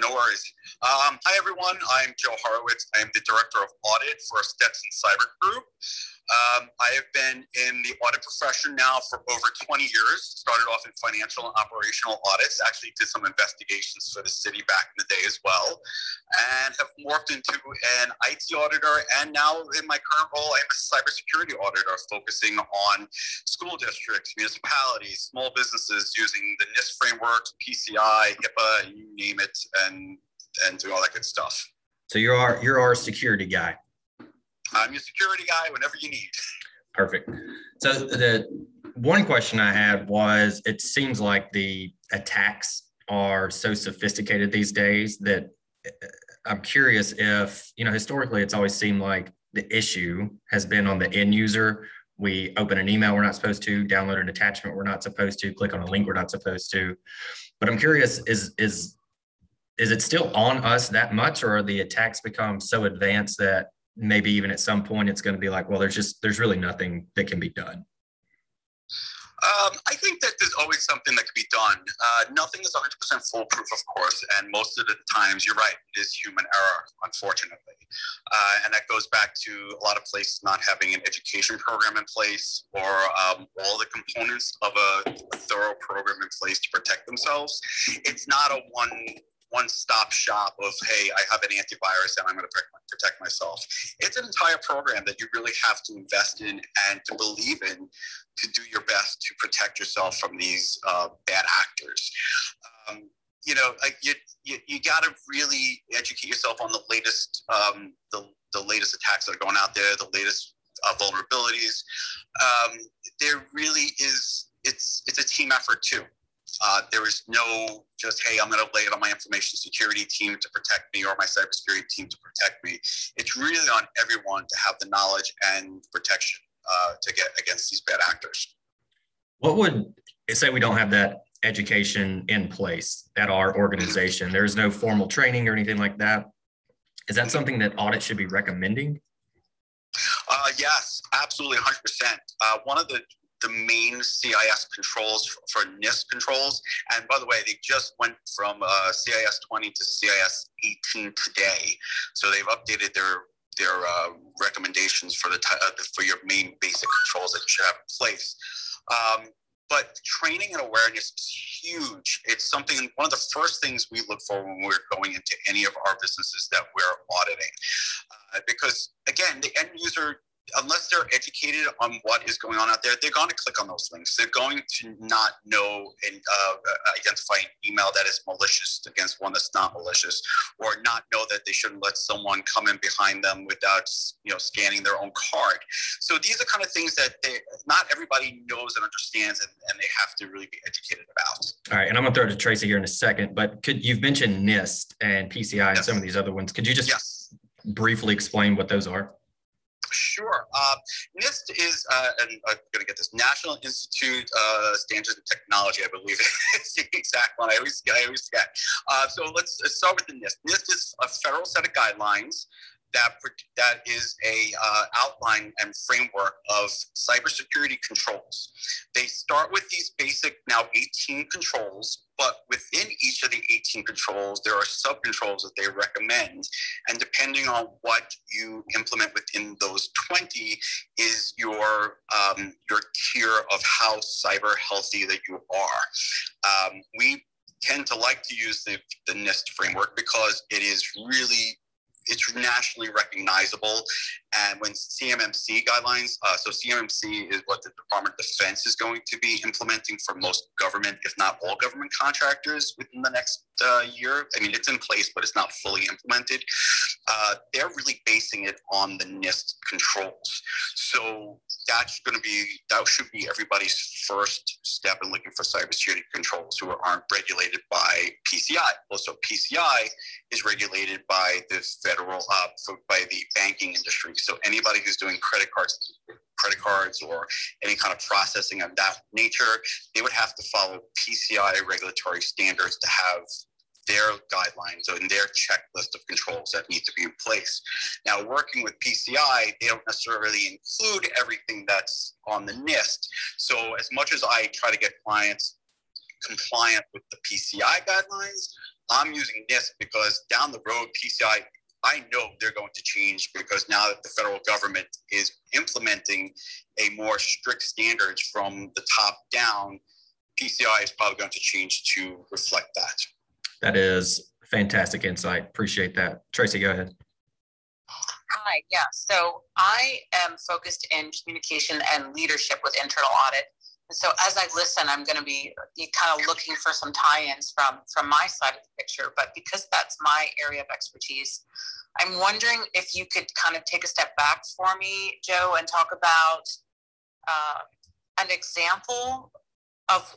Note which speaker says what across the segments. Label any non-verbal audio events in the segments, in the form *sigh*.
Speaker 1: No, no worries. Um, hi, everyone. I'm Joe Horowitz. I'm the Director of Audit for Stetson Cyber Group. Um, I have been in the audit profession now for over 20 years. Started off in financial and operational audits, actually did some investigations for the city back in the day as well, and have morphed into an IT auditor. And now in my current role, I'm a cybersecurity auditor focusing on school districts, municipalities, small businesses using the NIST frameworks, PCI, HIPAA, you name it, and, and do all that good stuff.
Speaker 2: So you're our, you're our security guy.
Speaker 1: I'm your security guy whenever you need.
Speaker 2: Perfect. So the one question I had was it seems like the attacks are so sophisticated these days that uh, I'm curious if, you know, historically it's always seemed like the issue has been on the end user. We open an email we're not supposed to, download an attachment we're not supposed to, click on a link we're not supposed to. But I'm curious, is is is it still on us that much, or are the attacks become so advanced that maybe even at some point it's going to be like, well, there's just there's really nothing that can be done.
Speaker 1: Um, I think that there's always something that can be done. Uh, nothing is 100% foolproof, of course, and most of the times you're right, it is human error, unfortunately. Uh, and that goes back to a lot of places not having an education program in place or um, all the components of a, a thorough program in place to protect themselves. It's not a one one stop shop of, hey, I have an antivirus and I'm going to protect myself. It's an entire program that you really have to invest in and to believe in to do your best to protect yourself from these uh, bad actors. Um, you know, you, you, you got to really educate yourself on the latest, um, the, the latest attacks that are going out there, the latest uh, vulnerabilities. Um, there really is, it's, it's a team effort too. Uh, there is no just, hey, I'm going to lay it on my information security team to protect me or my cybersecurity team to protect me. It's really on everyone to have the knowledge and protection uh, to get against these bad actors.
Speaker 2: What would say we don't have that education in place at our organization? There's no formal training or anything like that. Is that something that audit should be recommending?
Speaker 1: Uh, yes, absolutely, 100%. Uh, one of the the main CIS controls for NIST controls. And by the way, they just went from uh, CIS 20 to CIS 18 today. So they've updated their their uh, recommendations for the uh, for your main basic controls that you should have in place. Um, but training and awareness is huge. It's something, one of the first things we look for when we're going into any of our businesses that we're auditing. Uh, because again, the end user unless they're educated on what is going on out there, they're going to click on those links. They're going to not know and uh, identify an email that is malicious against one that's not malicious, or not know that they shouldn't let someone come in behind them without you know scanning their own card. So these are kind of things that they, not everybody knows and understands, and, and they have to really be educated about.
Speaker 2: All right, and I'm going to throw it to Tracy here in a second, but could you've mentioned NIST and PCI yes. and some of these other ones? Could you just yes. briefly explain what those are?
Speaker 1: Sure. Uh, NIST is, uh, and I'm going to get this, National Institute uh, Standards and Technology, I believe *laughs* is the exact one. I always, I always forget. Uh, so let's start with the NIST. NIST is a federal set of guidelines that that is a uh, outline and framework of cybersecurity controls. They start with these basic now 18 controls, but within each of the 18 controls, there are sub controls that they recommend, and depending on what you implement within those 20 is your um, your tier of how cyber healthy that you are. Um, we tend to like to use the, the NIST framework because it is really it's nationally recognizable. And when CMMC guidelines, uh, so CMMC is what the Department of Defense is going to be implementing for most government, if not all government contractors within the next uh, year. I mean, it's in place, but it's not fully implemented. Uh, they're really basing it on the NIST controls. So that's going to be that should be everybody's first step in looking for cybersecurity controls who aren't regulated by PCI. Also, PCI is regulated by the federal uh, by the banking industry. So anybody who's doing credit cards, credit cards, or any kind of processing of that nature, they would have to follow PCI regulatory standards to have their guidelines and their checklist of controls that need to be in place. Now, working with PCI, they don't necessarily include everything that's on the NIST. So, as much as I try to get clients compliant with the PCI guidelines, I'm using NIST because down the road, PCI, I know they're going to change because now that the federal government is implementing a more strict standards from the top down, PCI is probably going to change to reflect that.
Speaker 2: That is fantastic insight. Appreciate that. Tracy, go ahead.
Speaker 3: Hi, yeah. So I am focused in communication and leadership with internal audit. So as I listen, I'm going to be kind of looking for some tie-ins from from my side of the picture. But because that's my area of expertise, I'm wondering if you could kind of take a step back for me, Joe, and talk about uh, an example of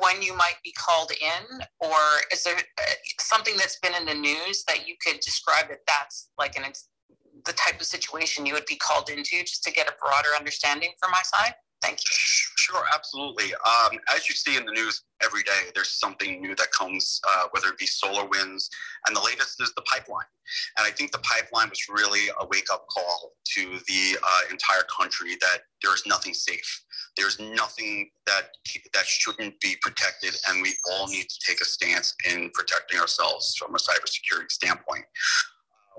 Speaker 3: when you might be called in, or is there uh, something that's been in the news that you could describe that that's like an ex- the type of situation you would be called into, just to get a broader understanding from my side? Thank you.
Speaker 1: Sure, absolutely. Um, as you see in the news every day, there's something new that comes, uh, whether it be SolarWinds, and the latest is the pipeline. And I think the pipeline was really a wake up call to the uh, entire country that there's nothing safe. There's nothing that that shouldn't be protected, and we all need to take a stance in protecting ourselves from a cybersecurity standpoint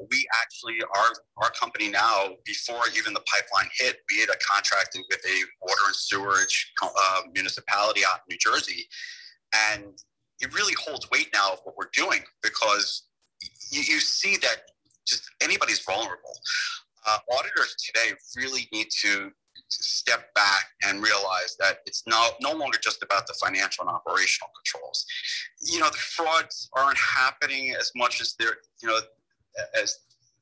Speaker 1: we actually our our company now before even the pipeline hit we had a contracted with a water and sewerage uh, municipality out in new jersey and it really holds weight now of what we're doing because you, you see that just anybody's vulnerable uh, auditors today really need to step back and realize that it's no, no longer just about the financial and operational controls. You know, the frauds aren't happening as much as they're, you know, as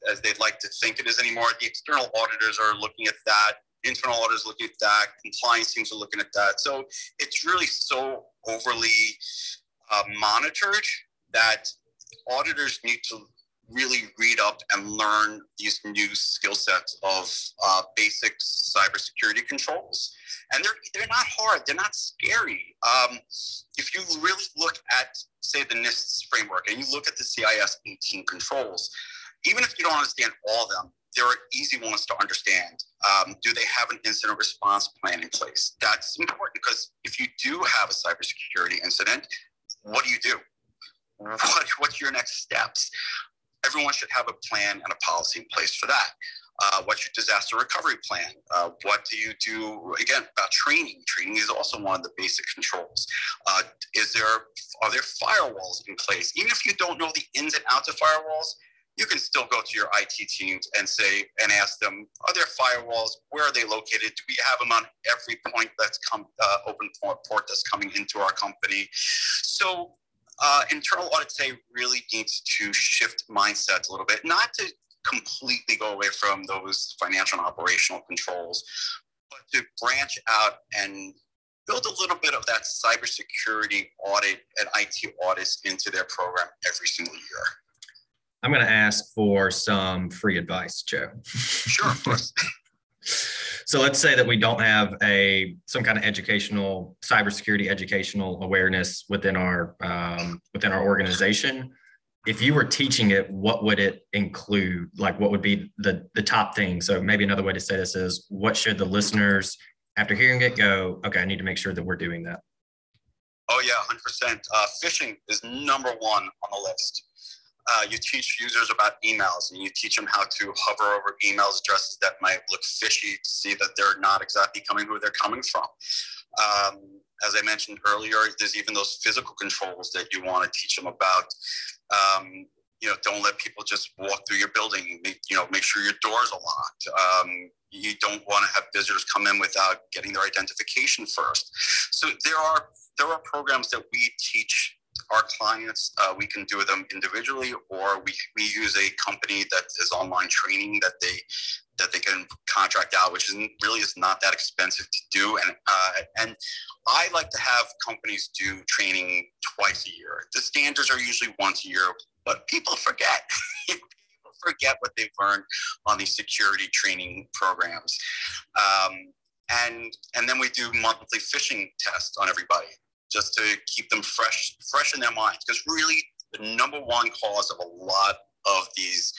Speaker 1: as they'd like to think it is anymore. The external auditors are looking at that. Internal auditors looking at that. Compliance teams are looking at that. So it's really so overly uh, monitored that auditors need to really read up and learn these new skill sets of uh, basic cybersecurity controls. And they're, they're not hard, they're not scary. Um, if you really look at, say, the NIST framework and you look at the CIS 18 controls, even if you don't understand all of them, there are easy ones to understand. Um, do they have an incident response plan in place? That's important because if you do have a cybersecurity incident, what do you do? What, what's your next steps? Everyone should have a plan and a policy in place for that. Uh, what's your disaster recovery plan? Uh, what do you do again about training? Training is also one of the basic controls. Uh, is there are there firewalls in place? Even if you don't know the ins and outs of firewalls, you can still go to your IT teams and say and ask them, are there firewalls? Where are they located? Do we have them on every point that's come uh, open port, port that's coming into our company? So uh, internal audit today really needs to shift mindsets a little bit, not to completely go away from those financial and operational controls, but to branch out and build a little bit of that cybersecurity audit and IT audits into their program every single year.
Speaker 2: I'm going to ask for some free advice, Joe.
Speaker 1: Sure, of course. *laughs*
Speaker 2: so let's say that we don't have a some kind of educational cybersecurity educational awareness within our um, within our organization. If you were teaching it, what would it include? Like, what would be the the top thing? So maybe another way to say this is, what should the listeners, after hearing it, go? Okay, I need to make sure that we're doing that.
Speaker 1: Oh yeah, hundred uh, percent. Phishing is number one on the list uh, you teach users about emails and you teach them how to hover over emails addresses that might look fishy to see that they're not exactly coming who they're coming from. Um, as I mentioned earlier, there's even those physical controls that you want to teach them about. Um, you know, don't let people just walk through your building. Make, you know, make sure your doors are locked. Um, you don't want to have visitors come in without getting their identification first. So there are there are programs that we teach our clients. Uh, we can do them individually, or we, we use a company that is online training that they that they can contract out, which is really is not that expensive to do. And uh, and I like to have companies do training twice a year. The standards are usually once a year, but people forget. *laughs* people forget what they've learned on these security training programs. Um, and and then we do monthly phishing tests on everybody just to keep them fresh, fresh in their minds. Because really, the number one cause of a lot of these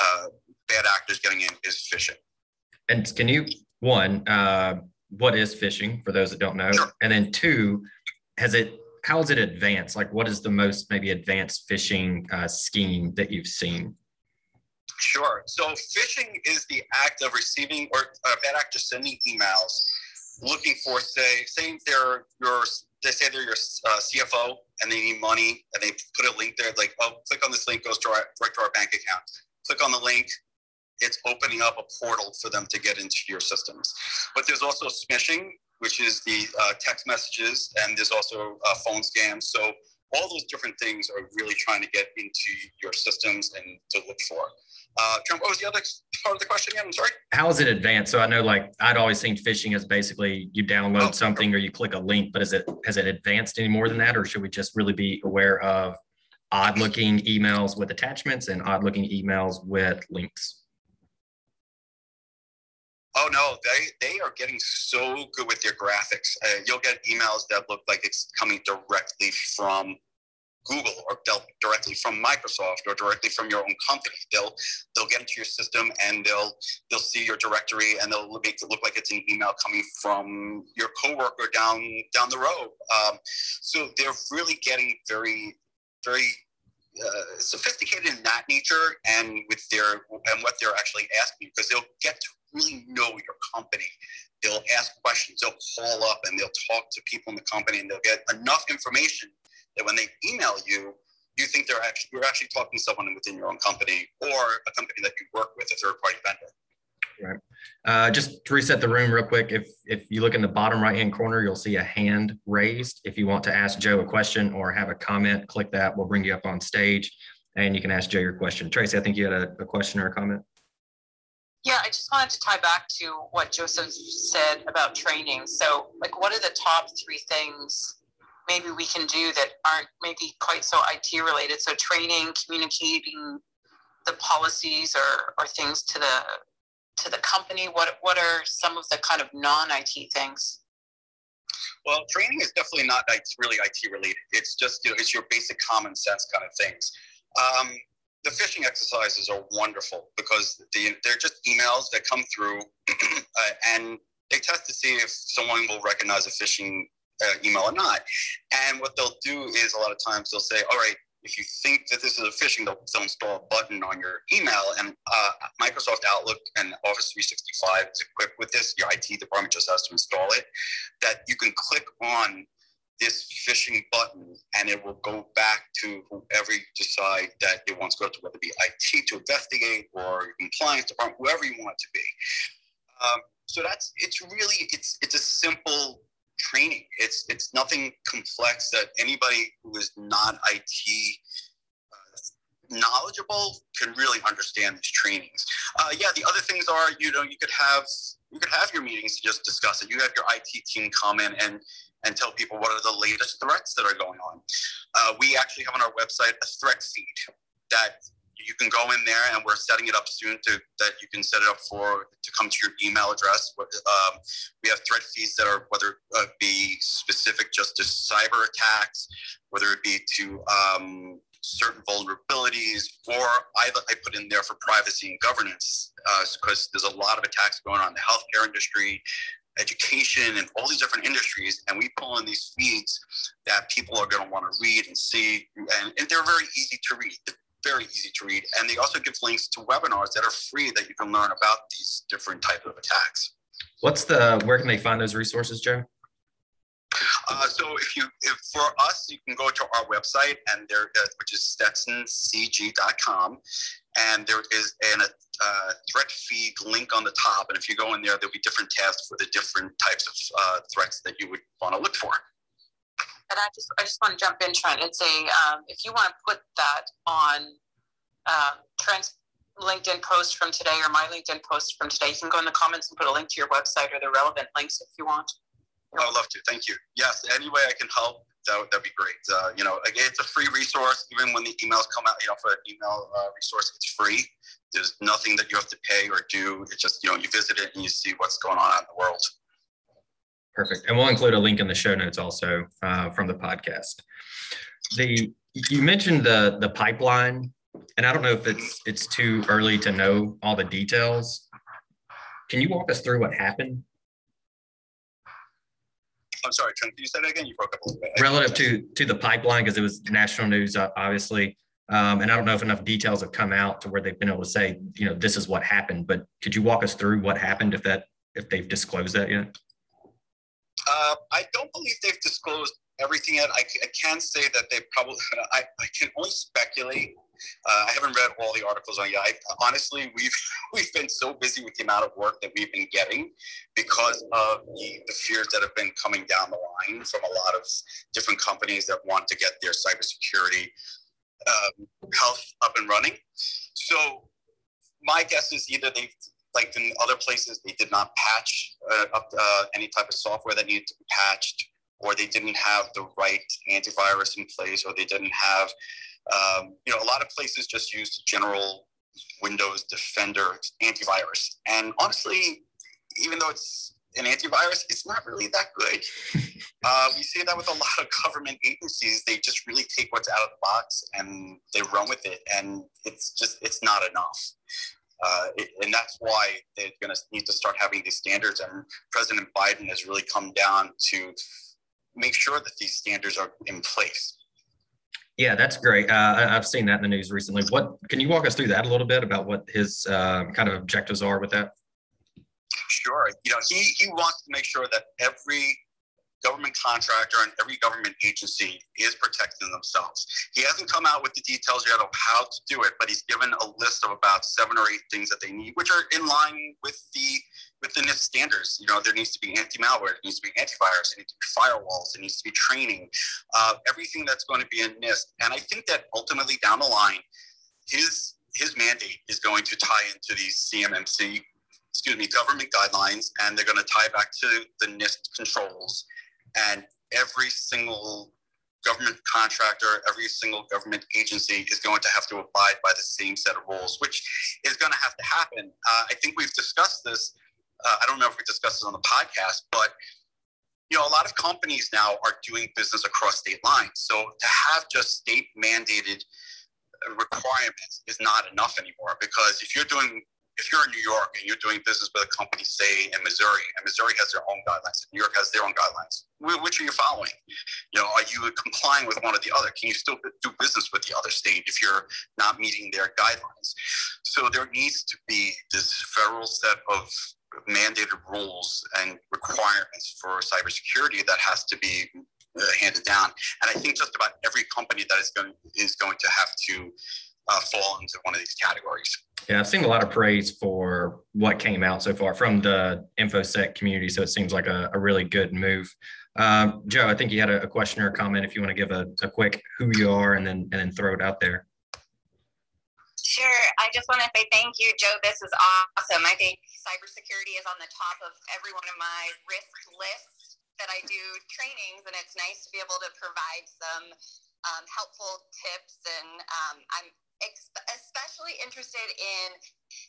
Speaker 1: uh, bad actors getting in is phishing.
Speaker 2: And can you one, uh, what is phishing for those that don't know? Sure. And then two, has it how is it advanced? Like, what is the most maybe advanced phishing uh, scheme that you've seen?
Speaker 1: Sure. So phishing is the act of receiving or a bad actor sending emails looking for, say, saying they're your, they say they're your uh, CFO and they need money and they put a link there like, oh, click on this link, goes to our, right to our bank account. Click on the link, it's opening up a portal for them to get into your systems. But there's also smishing, which is the uh, text messages, and there's also uh, phone scams. So all those different things are really trying to get into your systems and to look for. Uh, Trent, what was the other part of the question again? I'm sorry.
Speaker 2: How is it advanced? So I know, like, I'd always think phishing is basically you download oh, something or you click a link, but is it has it advanced any more than that, or should we just really be aware of odd-looking emails with attachments and odd-looking emails with links?
Speaker 1: Oh no, they they are getting so good with their graphics. Uh, you'll get emails that look like it's coming directly from Google or directly from Microsoft or directly from your own company. They'll they'll get into your system and they'll they'll see your directory and they'll make it look like it's an email coming from your coworker down down the road. Um, so they're really getting very very uh, sophisticated in that nature and with their and what they're actually asking because they'll get to really know your company. They'll ask questions, they'll call up and they'll talk to people in the company and they'll get enough information that when they email you, you think they're actually you're actually talking to someone within your own company or a company that you work with, a third party vendor.
Speaker 2: Right. Uh, just to reset the room real quick, if if you look in the bottom right hand corner, you'll see a hand raised. If you want to ask Joe a question or have a comment, click that. We'll bring you up on stage and you can ask Joe your question. Tracy, I think you had a, a question or a comment.
Speaker 3: Yeah, I just wanted to tie back to what Joseph said about training. So, like, what are the top three things maybe we can do that aren't maybe quite so IT related? So, training, communicating the policies or, or things to the to the company. What what are some of the kind of non IT things?
Speaker 1: Well, training is definitely not really IT related. It's just you know it's your basic common sense kind of things. Um, the phishing exercises are wonderful because the, they're just emails that come through *clears throat* uh, and they test to see if someone will recognize a phishing uh, email or not. And what they'll do is a lot of times they'll say, all right, if you think that this is a phishing, they'll, they'll install a button on your email. And uh, Microsoft Outlook and Office 365 is equipped with this. Your IT department just has to install it. That you can click on this phishing button and it will go back to whoever you decide that it wants to go to, whether it be IT to investigate or your compliance department, whoever you want it to be. Um, so that's it's really it's it's a simple training. It's it's nothing complex that anybody who is not IT uh, knowledgeable can really understand these trainings. Uh, yeah, the other things are you know you could have you could have your meetings to just discuss it. You have your IT team come in and and tell people what are the latest threats that are going on. Uh, we actually have on our website a threat feed that you can go in there and we're setting it up soon to that you can set it up for to come to your email address. Um, we have threat feeds that are whether it uh, be specific just to cyber attacks whether it be to um, certain vulnerabilities or I, I put in there for privacy and governance because uh, there's a lot of attacks going on in the healthcare industry education and all these different industries and we pull in these feeds that people are going to want to read and see and, and, they're very easy to read very easy to read and they also give links to webinars that are free that you can learn about these different type of attacks
Speaker 2: what's the where can they find those resources joe
Speaker 1: uh, so if you, if for us, you can go to our website and there, uh, which is stetsoncg.com, and there is an, a uh, threat feed link on the top. And if you go in there, there'll be different tabs for the different types of uh, threats that you would want to look for.
Speaker 3: And I just, I just want to jump in, Trent, and say, um, if you want to put that on uh, Trent's LinkedIn post from today or my LinkedIn post from today, you can go in the comments and put a link to your website or the relevant links if you want.
Speaker 1: I would love to. Thank you. Yes, any way I can help, that would that'd be great. Uh, you know, it's a free resource. Even when the emails come out, you know, for an email uh, resource, it's free. There's nothing that you have to pay or do. It's just you know, you visit it and you see what's going on in the world.
Speaker 2: Perfect, and we'll include a link in the show notes also uh, from the podcast. The you mentioned the the pipeline, and I don't know if it's it's too early to know all the details. Can you walk us through what happened
Speaker 1: I'm sorry, Trent, can you say that again? You broke up a little bit.
Speaker 2: Relative to to the pipeline, because it was national news, uh, obviously. Um, and I don't know if enough details have come out to where they've been able to say, you know, this is what happened. But could you walk us through what happened if that if they've disclosed that yet?
Speaker 1: Uh, I don't believe they've disclosed everything yet. I, I can say that they probably. *laughs* I, I can only speculate. Uh, I haven't read all the articles on yet. I, honestly, we've *laughs* we've been so busy with the amount of work that we've been getting because of the, the fears that have been coming down the line from a lot of different companies that want to get their cybersecurity um, health up and running. So my guess is either they, like in other places, they did not patch uh, up uh, any type of software that needed to be patched, or they didn't have the right antivirus in place, or they didn't have, um, you know, a lot of places just used general Windows Defender antivirus. And honestly, even though it's an antivirus, it's not really that good. *laughs* Uh, we see that with a lot of government agencies. They just really take what's out of the box and they run with it, and it's just it's not enough. Uh, and that's why they're going to need to start having these standards. And President Biden has really come down to make sure that these standards are in place.
Speaker 2: Yeah, that's great. Uh, I've seen that in the news recently. What can you walk us through that a little bit about what his uh, kind of objectives are with that?
Speaker 1: Sure. You know, he, he wants to make sure that every government contractor and every government agency is protecting themselves. He hasn't come out with the details yet of how to do it, but he's given a list of about seven or eight things that they need, which are in line with the with the NIST standards. You know, there needs to be anti-malware, there needs to be antivirus, there needs to be firewalls, there needs to be training, uh, everything that's going to be in NIST. And I think that ultimately down the line, his his mandate is going to tie into these CMMC excuse me, government guidelines, and they're going to tie back to the NIST controls. And every single government contractor, every single government agency is going to have to abide by the same set of rules, which is going to have to happen. Uh, I think we've discussed this. Uh, I don't know if we discussed this on the podcast, but you know, a lot of companies now are doing business across state lines. So to have just state mandated requirements is not enough anymore because if you're doing if you're in New York and you're doing business with a company, say in Missouri, and Missouri has their own guidelines, and New York has their own guidelines, which are you following? You know, are you complying with one or the other? Can you still do business with the other state if you're not meeting their guidelines? So there needs to be this federal set of mandated rules and requirements for cybersecurity that has to be uh, handed down. And I think just about every company that is going is going to have to uh, fall into one of these categories.
Speaker 2: Yeah, I've seen a lot of praise for what came out so far from the InfoSec community. So it seems like a, a really good move. Um, Joe, I think you had a, a, question or a comment. If you want to give a, a quick who you are and then and then throw it out there.
Speaker 4: Sure. I just want to say thank you, Joe. This is awesome. I think cybersecurity is on the top of every one of my risk lists that I do trainings, and it's nice to be able to provide some um, helpful tips. And um, I'm especially interested in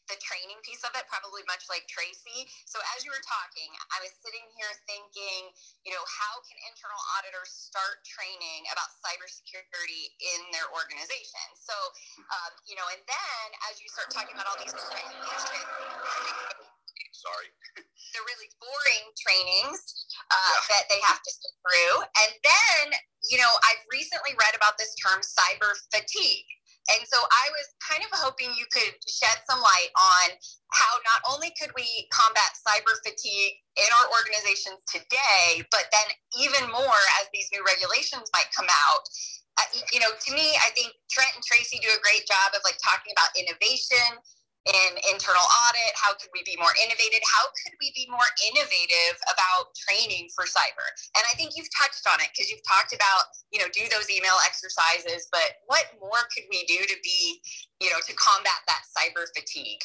Speaker 4: the training piece of it, probably much like Tracy. So as you were talking, I was sitting here thinking, you know, how can internal auditors start training about cybersecurity in their organization? So, um, you know, and then as you start talking about all these *laughs*
Speaker 1: sorry.
Speaker 4: the really boring trainings uh, yeah. that they have to sit through. And then, you know, I've recently read about this term cyber fatigue. And so I was kind of hoping you could shed some light on how not only could we combat cyber fatigue in our organizations today, but then even more as these new regulations might come out. Uh, you know, to me, I think Trent and Tracy do a great job of like talking about innovation in internal audit? How could we be more innovative? How could we be more innovative about training for cyber? And I think you've touched on it because you've talked about, you know, do those email exercises, but what more could we do to be, you know, to combat that cyber fatigue?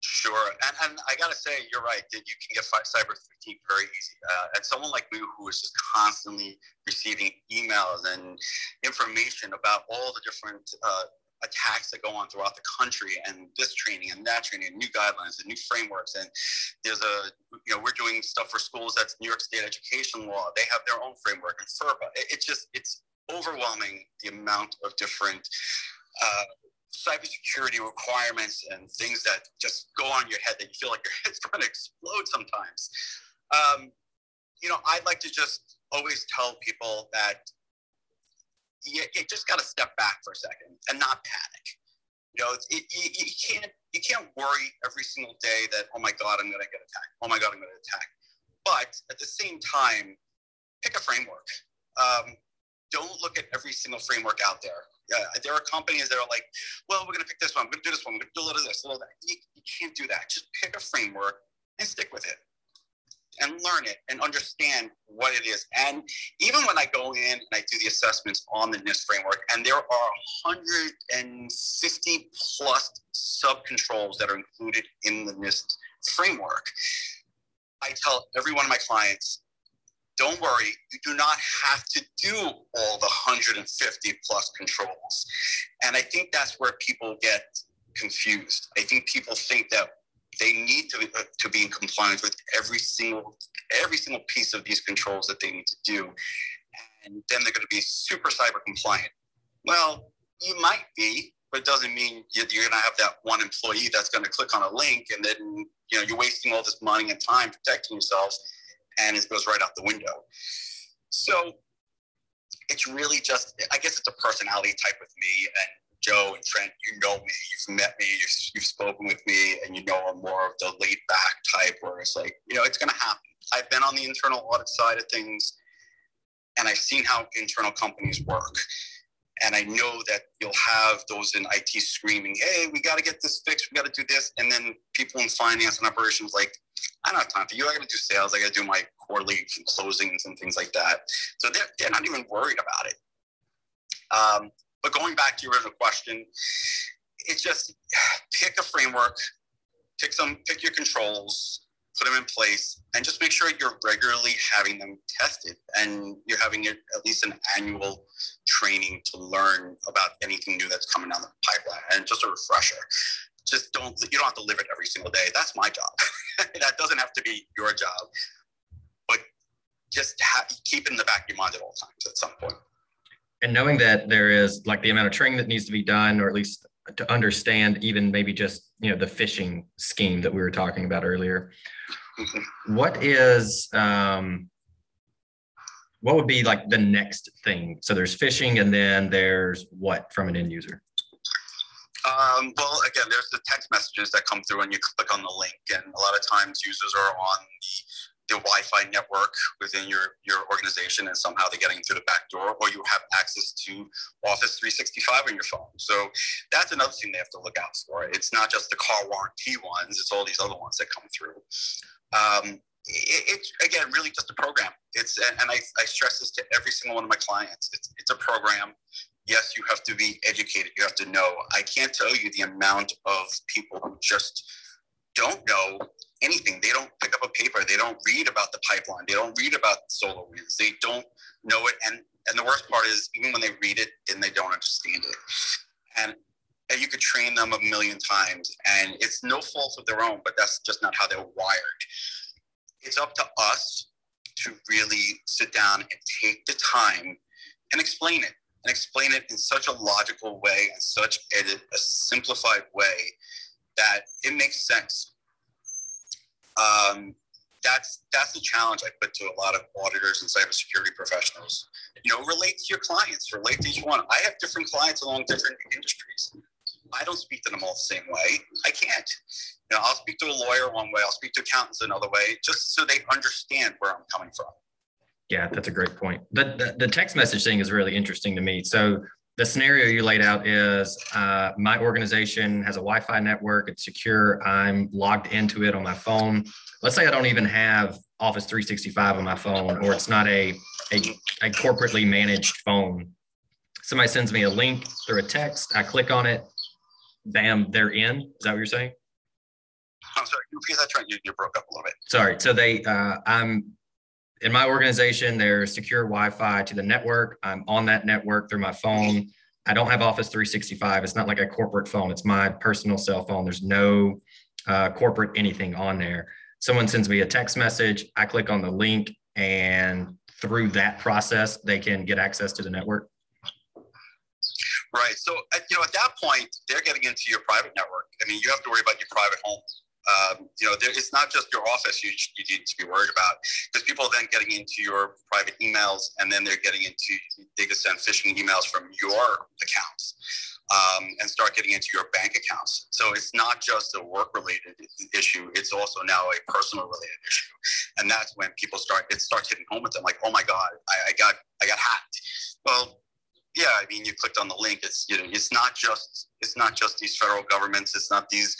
Speaker 1: Sure, and, and I gotta say, you're right. That you can get cyber fatigue very easy. Uh, and someone like me, who is just constantly receiving emails and information about all the different uh, attacks that go on throughout the country and this training and that training and new guidelines and new frameworks. And there's a you know we're doing stuff for schools that's new york state education law. They have their own framework and FERPA. it's just it's overwhelming the amount of different uh, cybersecurity requirements and things that just go on your head that you feel like your *laughs* head's going to explode sometimes. Um, you know, I'd like to just always tell people that you, you just got to step back for a second and not panic. You know, it, you, you can't you can't worry every single day that oh my god I'm going to get attacked. Oh my god I'm going to attack. But at the same time, pick a framework. Um, don't look at every single framework out there. Uh, there are companies that are like, well, we're going to pick this one. We're going to do this one. We're going to do a little of this, a little of that. You, you can't do that. Just pick a framework and stick with it and learn it and understand what it is. And even when I go in and I do the assessments on the NIST framework, and there are 150 plus sub controls that are included in the NIST framework, I tell every one of my clients, don't worry, you do not have to do all the 150 plus controls. And I think that's where people get confused. I think people think that they need to, uh, to be in compliance with every single every single piece of these controls that they need to do. And then they're going to be super cyber compliant. Well you might be but it doesn't mean you're going to have that one employee that's going to click on a link and then you know you're wasting all this money and time protecting yourselves and it goes right out the window. So it's really just i guess it's a personality type with me and Joe and Trent, you know me, you've met me, you've, you've spoken with me, and you know I'm more of the laid back type where it's like, you know, it's going to happen. I've been on the internal audit side of things, and I've seen how internal companies work. And I know that you'll have those in IT screaming, hey, we got to get this fixed, we got to do this. And then people in finance and operations, like, I don't have time for you. I got to do sales, I got to do my quarterly closings and things like that. So they're, they're not even worried about it. Um, but going back to your original question, it's just pick a framework, pick some, pick your controls, put them in place, and just make sure you're regularly having them tested and you're having at least an annual training to learn about anything new that's coming down the pipeline and just a refresher. Just don't you don't have to live it every single day. That's my job. *laughs* that doesn't have to be your job, but just ha- keep it in the back of your mind at all times at some point
Speaker 2: and knowing that there is like the amount of training that needs to be done or at least to understand even maybe just you know the phishing scheme that we were talking about earlier what is um what would be like the next thing so there's phishing and then there's what from an end user
Speaker 1: um, well, again, there's the text messages that come through and you click on the link. And a lot of times users are on the the Wi-Fi network within your your organization, and somehow they're getting through the back door, or you have access to Office 365 on your phone. So that's another thing they have to look out for. It's not just the car warranty ones; it's all these other ones that come through. Um, it, it's again really just a program. It's and I, I stress this to every single one of my clients. It's it's a program. Yes, you have to be educated. You have to know. I can't tell you the amount of people who just don't know anything. They don't pick up a paper. They don't read about the pipeline. They don't read about SolarWinds. They don't know it. And and the worst part is even when they read it, then they don't understand it. And, and you could train them a million times, and it's no fault of their own, but that's just not how they're wired. It's up to us to really sit down and take the time and explain it and explain it in such a logical way and such a, a simplified way that it makes sense um, that's that's the challenge I put to a lot of auditors and cybersecurity professionals. You know, relate to your clients, relate to each one. I have different clients along different industries. I don't speak to them all the same way. I can't. You know, I'll speak to a lawyer one way, I'll speak to accountants another way, just so they understand where I'm coming from.
Speaker 2: Yeah, that's a great point. The, the, the text message thing is really interesting to me. So the scenario you laid out is uh, my organization has a Wi-Fi network. It's secure. I'm logged into it on my phone. Let's say I don't even have Office 365 on my phone, or it's not a, a, a corporately managed phone. Somebody sends me a link through a text. I click on it. Bam, they're in. Is that what you're saying?
Speaker 1: I'm sorry. Repeat that. You, you broke up a little bit.
Speaker 2: Sorry. So they, uh, I'm in my organization, there's secure Wi-Fi to the network. I'm on that network through my phone. I don't have Office 365. It's not like a corporate phone. It's my personal cell phone. There's no uh, corporate anything on there. Someone sends me a text message. I click on the link, and through that process, they can get access to the network.
Speaker 1: Right. So, you know, at that point, they're getting into your private network. I mean, you have to worry about your private home um, you know, it's not just your office you, you need to be worried about because people are then getting into your private emails and then they're getting into, they can send phishing emails from your accounts um, and start getting into your bank accounts. So it's not just a work related issue, it's also now a personal related issue. And that's when people start, it starts hitting home with them like, oh my God, I, I got, I got hacked. Well, yeah, I mean, you clicked on the link. It's you know, it's not just it's not just these federal governments. It's not these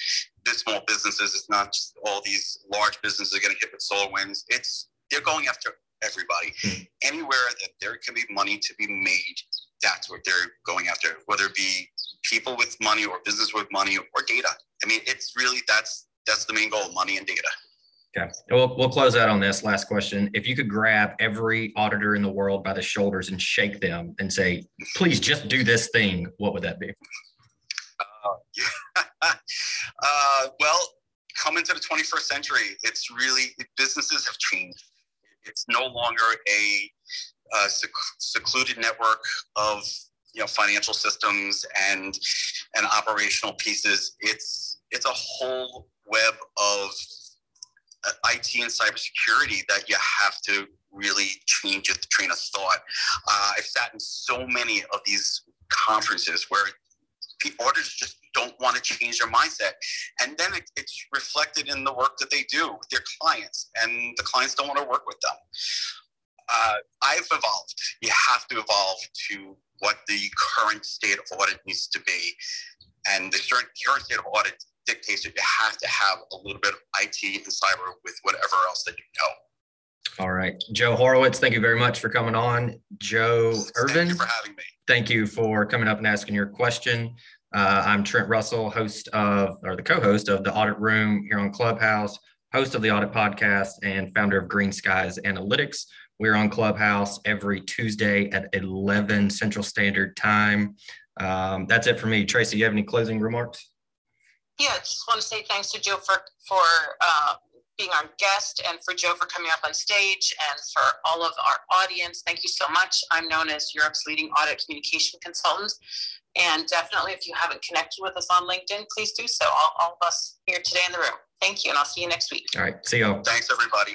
Speaker 1: small businesses. It's not just all these large businesses getting hit with SolarWinds. It's they're going after everybody. Mm-hmm. Anywhere that there can be money to be made, that's what they're going after. Whether it be people with money or business with money or data. I mean, it's really that's that's the main goal: money and data.
Speaker 2: Okay. We'll, we'll close out on this last question. If you could grab every auditor in the world by the shoulders and shake them and say, please just do this thing, what would that be? *laughs*
Speaker 1: Uh, well, coming to the 21st century, it's really, businesses have changed. It's no longer a uh, sec- secluded network of you know financial systems and and operational pieces. It's it's a whole web of uh, IT and cybersecurity that you have to really change the train of thought. Uh, I've sat in so many of these conferences where the auditors just don't want to change their mindset. And then it, it's reflected in the work that they do with their clients, and the clients don't want to work with them. Uh, I've evolved. You have to evolve to what the current state of audit needs to be. And the current state of audit dictates that you have to have a little bit of IT and cyber with whatever else that you know.
Speaker 2: All right. Joe Horowitz, thank you very much for coming on. Jo Erven. Thank
Speaker 1: you for having me.
Speaker 2: Thank you for coming up and asking your question. Uh, I'm Trent Russell, host of, or the co host of the Audit Room here on Clubhouse, host of the Audit Podcast, and founder of Green Skies Analytics. We're on Clubhouse every Tuesday at 11 Central Standard Time. Um, that's it for me. Tracy, you have any closing remarks?
Speaker 3: Yeah, I just want to say thanks to Joe for for uh, being our guest and for Joe for coming up on stage and for all of our audience. Thank you so much. I'm known as Europe's leading audit communication consultant. And definitely, if you haven't connected with us on LinkedIn, please do so. All, all of us here today in the room. Thank you, and I'll see you next week.
Speaker 2: All right. See you all.
Speaker 1: Thanks, everybody.